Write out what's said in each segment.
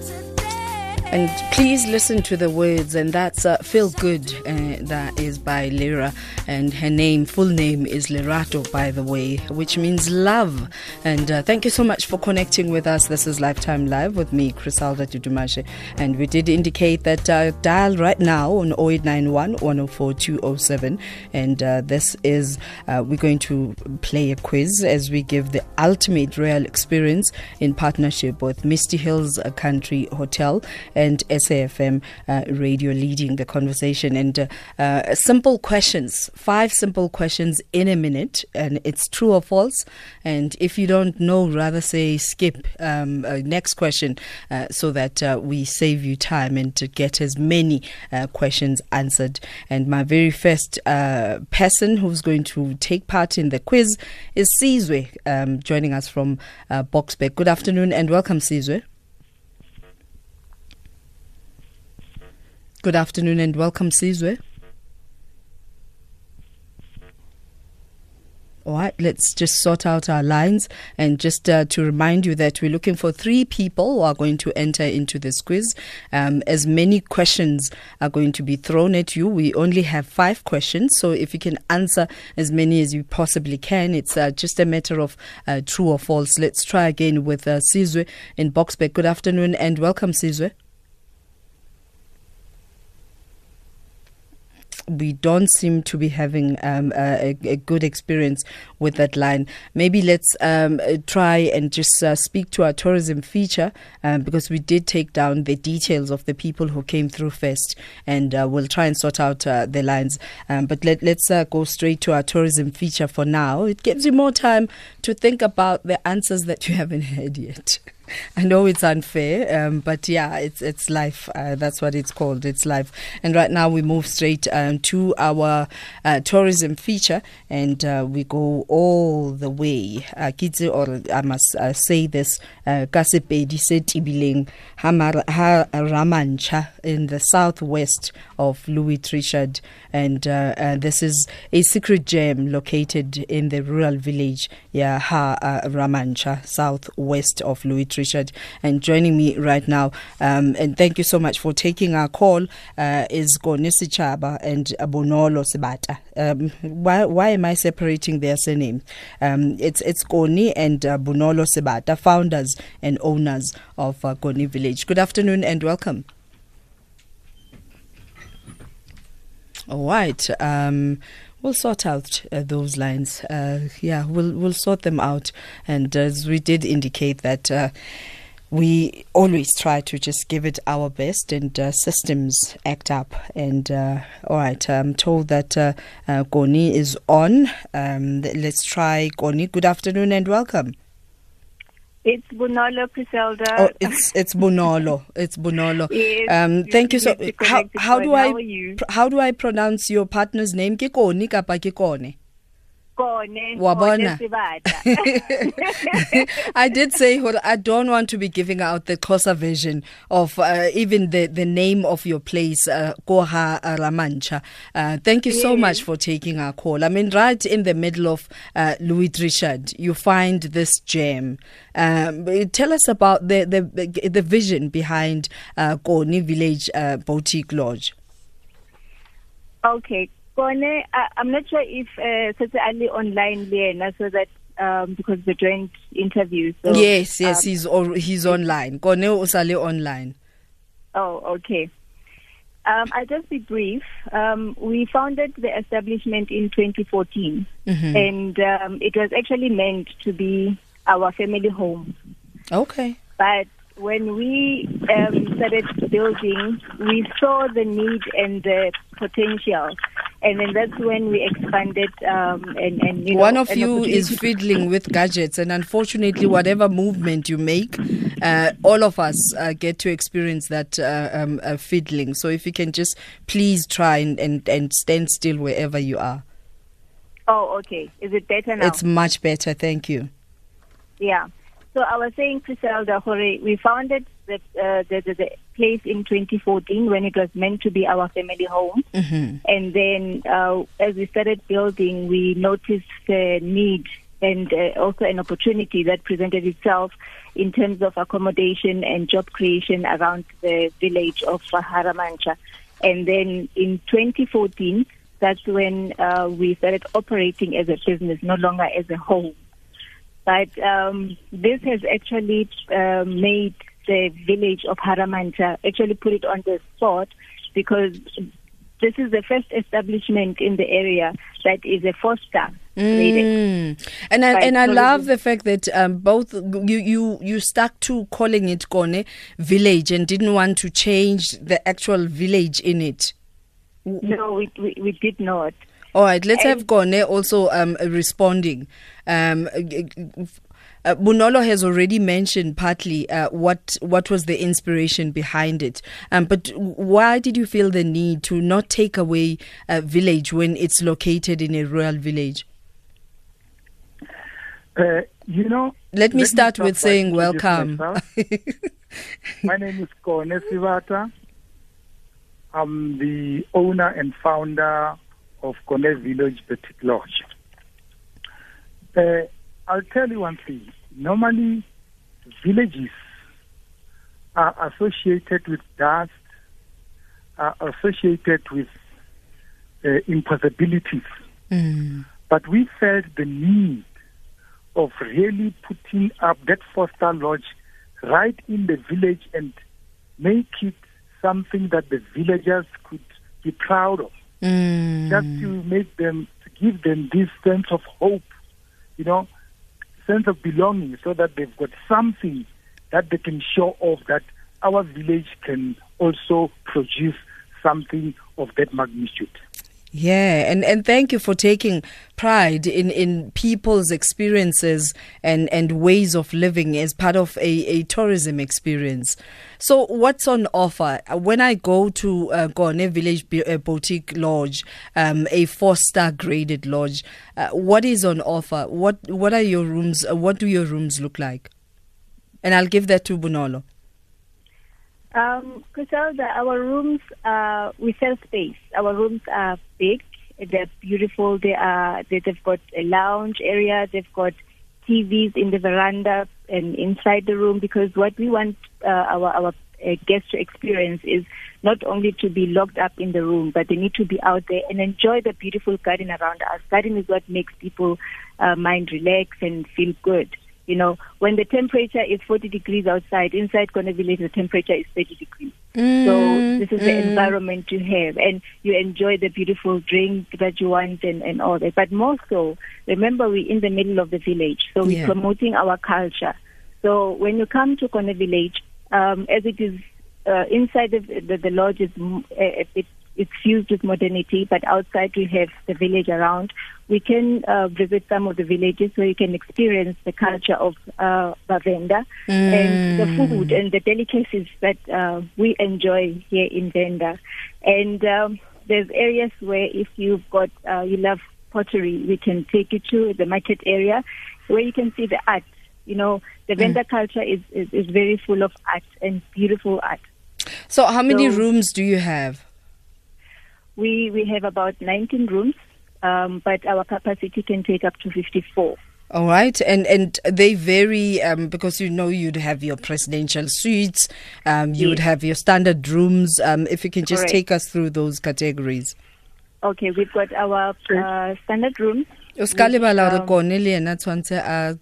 Said and please listen to the words, and that's uh, Feel Good, uh, that is by Lira. And her name, full name, is Lerato, by the way, which means love. And uh, thank you so much for connecting with us. This is Lifetime Live with me, Criselda Dudumashe. And we did indicate that uh, dial right now on 0891 104 207. And uh, this is, uh, we're going to play a quiz as we give the ultimate real experience in partnership with Misty Hills Country Hotel and SAFM uh, radio leading the conversation. And uh, uh, simple questions, five simple questions in a minute, and it's true or false. And if you don't know, rather say skip um, uh, next question uh, so that we save you time and to get as many questions answered. And my very first person who's going to take part in the quiz is Sizwe, um, joining us from uh. Good afternoon and welcome, Sizwe. Good afternoon and welcome, Sizwe. All right, let's just sort out our lines. And just uh, to remind you that we're looking for three people who are going to enter into this quiz. Um, as many questions are going to be thrown at you. We only have five questions. So if you can answer as many as you possibly can, it's uh, just a matter of uh, true or false. Let's try again with uh, Sizwe in Boksburg. Good afternoon and welcome, Sizwe. We don't seem to be having um, a, a, good experience with that line. Maybe let's um, try and just uh, speak to our tourism feature um, because we did take down the details of the people who came through first, and uh, we'll try and sort out uh, the lines. Um, but let, us uh, go straight to our tourism feature for now. It gives you more time to think about the answers that you haven't heard yet. I know it's unfair, um, but yeah, it's it's life. Uh, that's what it's called. It's life. And right now we move straight um, to our uh, tourism feature, and uh, we go all the way. Uh, or I must uh, say this, uh, Kasepedi se Tibileng ha Ramantsha in the southwest of Louis Trichardt, and this is a secret gem located in the rural village, yeah, ha Ramantsha, southwest of Louis Trichardt. Trichardt. And joining me right now, um, and thank you so much for taking our call, uh, is Gonisi Chaba and Bonolo Sebata. Um, why, why am I separating their surname? Um, it's it's Goni and uh, Bonolo Sebata, founders and owners of uh, Goni Village. Good afternoon and welcome. All right. Um, we'll sort out uh, those lines. Uh, yeah, we'll we'll sort them out. And as we did indicate that. Uh, we always try to just give it our best and uh, systems act up. And uh, all right, I'm told that uh, uh Goni is on. Um, let's try Goni. Good afternoon and welcome. It's Bonolo Criselda. Oh, it's it's Bonolo. It's Bonolo. yes, um, thank you so. How, how do I how do I pronounce your partner's name? Ke Koni kapa ke Kone? Wabona. I did say I don't want to be giving out the closer version of uh, even the, the name of your place, uh, Koha Ramantsha. Uh, thank you so much for taking our call. I mean, right in the middle of uh, Louis Trichardt you find this gem. Um, tell us about the, the, the vision behind uh, Koni Village uh, Boutique Lodge. Okay, Kone, I, I'm not sure if uh, Ali online there, so that um, because the joint interview. So, yes, yes, um, he's all, he's online. Kone usale online. Oh, okay. Um, I'll just be brief. Um, we founded the establishment in 2014, mm-hmm. and um, it was actually meant to be our family home. Okay. But when we um, started building, we saw the need and the potential, and then that's when we expanded. Um, and, and one know, of you is fiddling with gadgets, and unfortunately, whatever movement you make, uh, all of us uh, get to experience that uh, um, uh, fiddling. So if you can just please try and, and, and stand still wherever you are. Oh, okay. Is it better now? It's much better. Thank you. Yeah. So I was saying, Criselda Hore, we founded the, uh, the, the, the, place in 2014 when it was meant to be our family home. Mm-hmm. And then uh, as we started building, we noticed the need and uh, also an opportunity that presented itself in terms of accommodation and job creation around the village of Haramantsha. And then in 2014, that's when uh, we started operating as a business, no longer as a home. But um, this has actually uh, made the village of Haramantsha actually put it on the spot because this is the first establishment in the area that is a four star. Mm. And I, and I love the fact that um, both you, you you stuck to calling it Kone village and didn't want to change the actual village in it. No, we we, we did not. All right, let's and have Kone also um, responding. Um, uh, Bonolo has already mentioned partly uh, what what was the inspiration behind it, um, but why did you feel the need to not take away a village when it's located in a rural village? Uh, you know, let me let start, start with saying welcome. My name is Kone Sebata. I'm the owner and founder of Kone Village Boutique Lodge. Uh, I'll tell you one thing. Normally, villages are associated with dust, are associated with uh, impossibilities. Mm. But we felt the need of really putting up that foster lodge right in the village and make it something that the villagers could be proud of. Mm. Just to make them, to give them this sense of hope, you know, sense of belonging so that they've got something that they can show off that our village can also produce something of that magnitude. Yeah, and, and thank you for taking pride in, in people's experiences and, and ways of living as part of a, a tourism experience. So, what's on offer? When I go to uh, Kone Village uh, Boutique Lodge, um, a four star graded lodge, uh, what is on offer? What what are your rooms? Uh, what do your rooms look like? And I'll give that to Bonolo. Um, Griselda, our rooms, uh, we sell space. Our rooms are big. They're beautiful. They are. They, they've got a lounge area. They've got TVs in the veranda and inside the room. Because what we want uh, our our uh, guests to experience is not only to be locked up in the room, but they need to be out there and enjoy the beautiful garden around us. Garden is what makes people uh, mind relax and feel good. You know, when the temperature is 40 degrees outside, inside Kone Village, the temperature is 30 degrees. Mm, so this is mm. the environment you have, and you enjoy the beautiful drink that you want and, and all that. But more so, remember we're in the middle of the village, so we're yeah. promoting our culture. So when you come to Kone Village, um, as it is uh, inside the, the, the lodge is a, a bit it's fused with modernity, but outside we have the village around. We can uh, visit some of the villages where you can experience the culture of uh, Bavenda mm. and the mm. food and the delicacies that uh, we enjoy here in Venda. And um, there's areas where if you've got, uh, you love pottery, we can take you to the market area where you can see the art. You know, the mm. Venda culture is, is, is very full of art and beautiful art. So, how many so, rooms do you have? We we have about 19 rooms, um, but our capacity can take up to 54. All right, and and they vary um, because you know you'd have your presidential suites, um, you yes. would have your standard rooms. Um, if you can just Correct. take us through those categories. Okay, we've got our uh, standard rooms o ska lebala gore kone le ena tshwantse a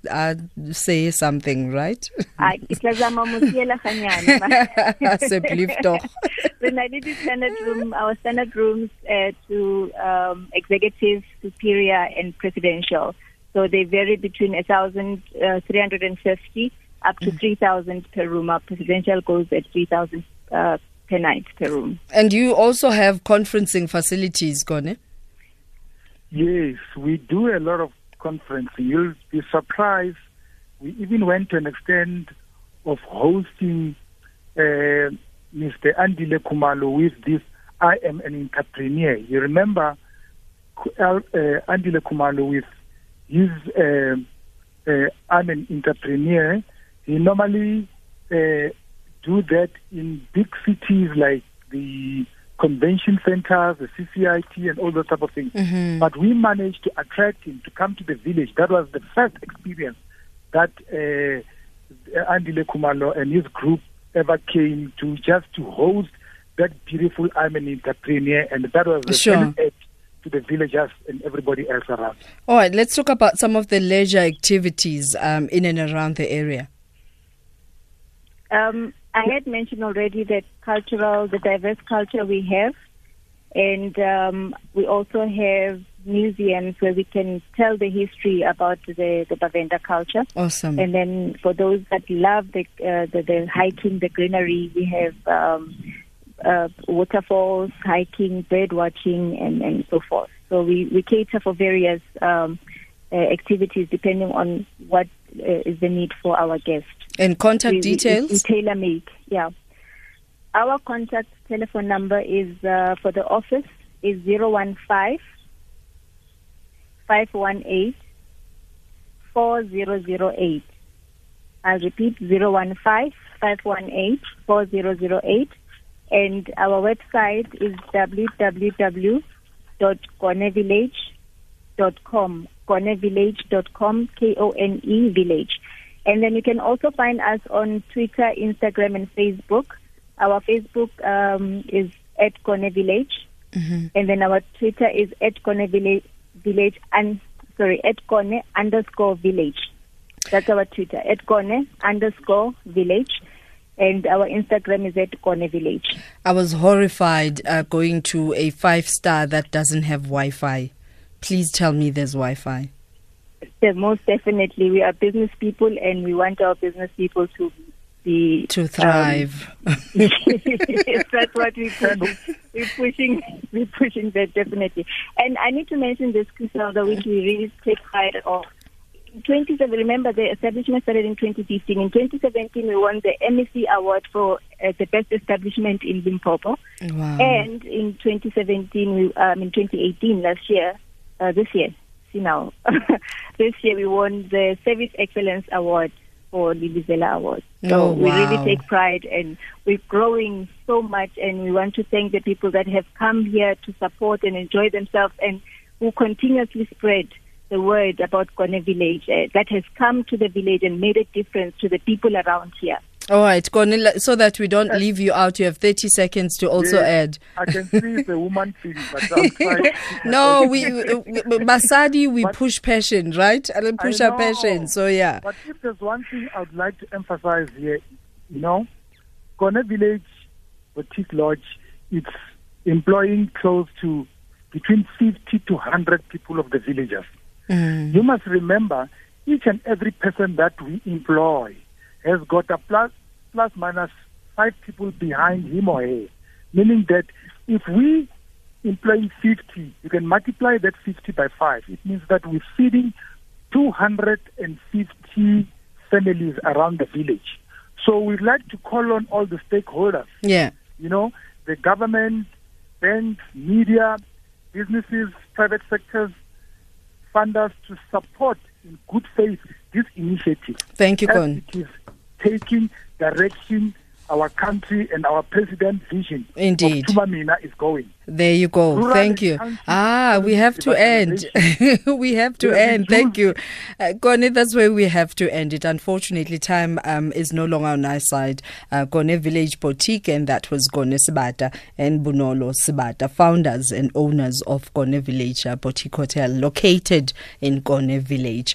say something right? Ke tla zama mo sielaganyana we need the standard room our standard rooms uh, to um, executive superior and presidential. So they vary between 1350 uh, up to mm. 3000 per room. Our presidential goes at 3000 uh, per night per room. And you also have conferencing facilities gone Yes, we do a lot of conferencing. You'll be surprised. We even went to an extent of hosting uh, Mr. Andile Khumalo with this I am an entrepreneur. You remember uh, Andile Khumalo with his uh, uh, I'm an entrepreneur. He normally uh, do that in big cities like the convention centers, the CCIT, and all those type of things. Mm-hmm. But we managed to attract him to come to the village. That was the first experience that uh, Andile Khumalo and his group ever came to just to host that beautiful I'm an entrepreneur, and that was the Sure. aid to the villagers and everybody else around. All right, let's talk about some of the leisure activities um, in and around the area. Um, I had mentioned already that cultural, the diverse culture we have, and um, we also have museums where we can tell the history about the, the Bavenda culture. Awesome. And then for those that love the uh, the, the hiking, the greenery, we have um, uh, waterfalls, hiking, bird watching, and, and so forth. So we, we cater for various um, uh, activities depending on what uh, is the need for our guests. And contact We- details? We, tailor make, yeah. Our contact telephone number is uh, for the office is 015 518 4008. I'll repeat 015 518 4008. And our website is www.konevillage.com. Konevillage.com, K O N E village. And then you can also find us on Twitter, Instagram, and Facebook. Our Facebook um, is at Kone Village, Mhm. and then our Twitter is at Kone Village, village and sorry at Kone underscore Village. That's our Twitter at Kone underscore Village, and our Instagram is at Kone Village. I was horrified uh, going to a five star that doesn't have Wi Fi. Please tell me there's Wi Fi. So most definitely, we are business people, and we want our business people to be To thrive. yes, that's what we. We're pushing, we're pushing that definitely. And I need to mention this, Griselda, which we really take pride of. In 27, remember the establishment started in 2015. In 2017, we won the MEC award for uh, the best establishment in Limpopo. wow. And in 2017, we, um, in 2018, last year, uh, this year, see now, this year we won the Service Excellence Award for Lilizela Award. So Oh, we really take pride and we're growing so much and we want to thank the people that have come here to support and enjoy themselves and who continuously spread the word about Kone Village uh, that has come to the village and made a difference to the people around here. All right, Cornelia, so that we don't leave you out, you have 30 seconds to also Yes, add. I can see a woman thing, but I'll try. No, we, we Masadi, we But- push passion, right? And then push I our passion. So yeah. But if there's one thing I would like to emphasize here, you know, Kone Village Boutique Lodge, it's employing close to between 50 to 100 people of the villagers. Mm. You must remember, each and every person that we employ has got a plus, plus minus five people behind him or her. Meaning that if we employ 50, you can multiply that 50 by 5. It means that we're feeding 250 families around the village. So we'd like to call on all the stakeholders Yeah. you know, the government, banks, media, businesses, private sectors, funders to support in good faith this initiative Thank you, as Con. it is taking direction our country and our president's vision Indeed. Thuma Mina is going. There you go. Rural Thank you. Ah, we have to end. we have to end. Thank you. Uh, Kone, that's where we have to end it. Unfortunately, time um, is no longer on our side. Uh, Kone Village Boutique, and that was Kone Sebata and Bonolo Sebata, founders and owners of Kone Village uh, Boutique Hotel, located in Kone Village.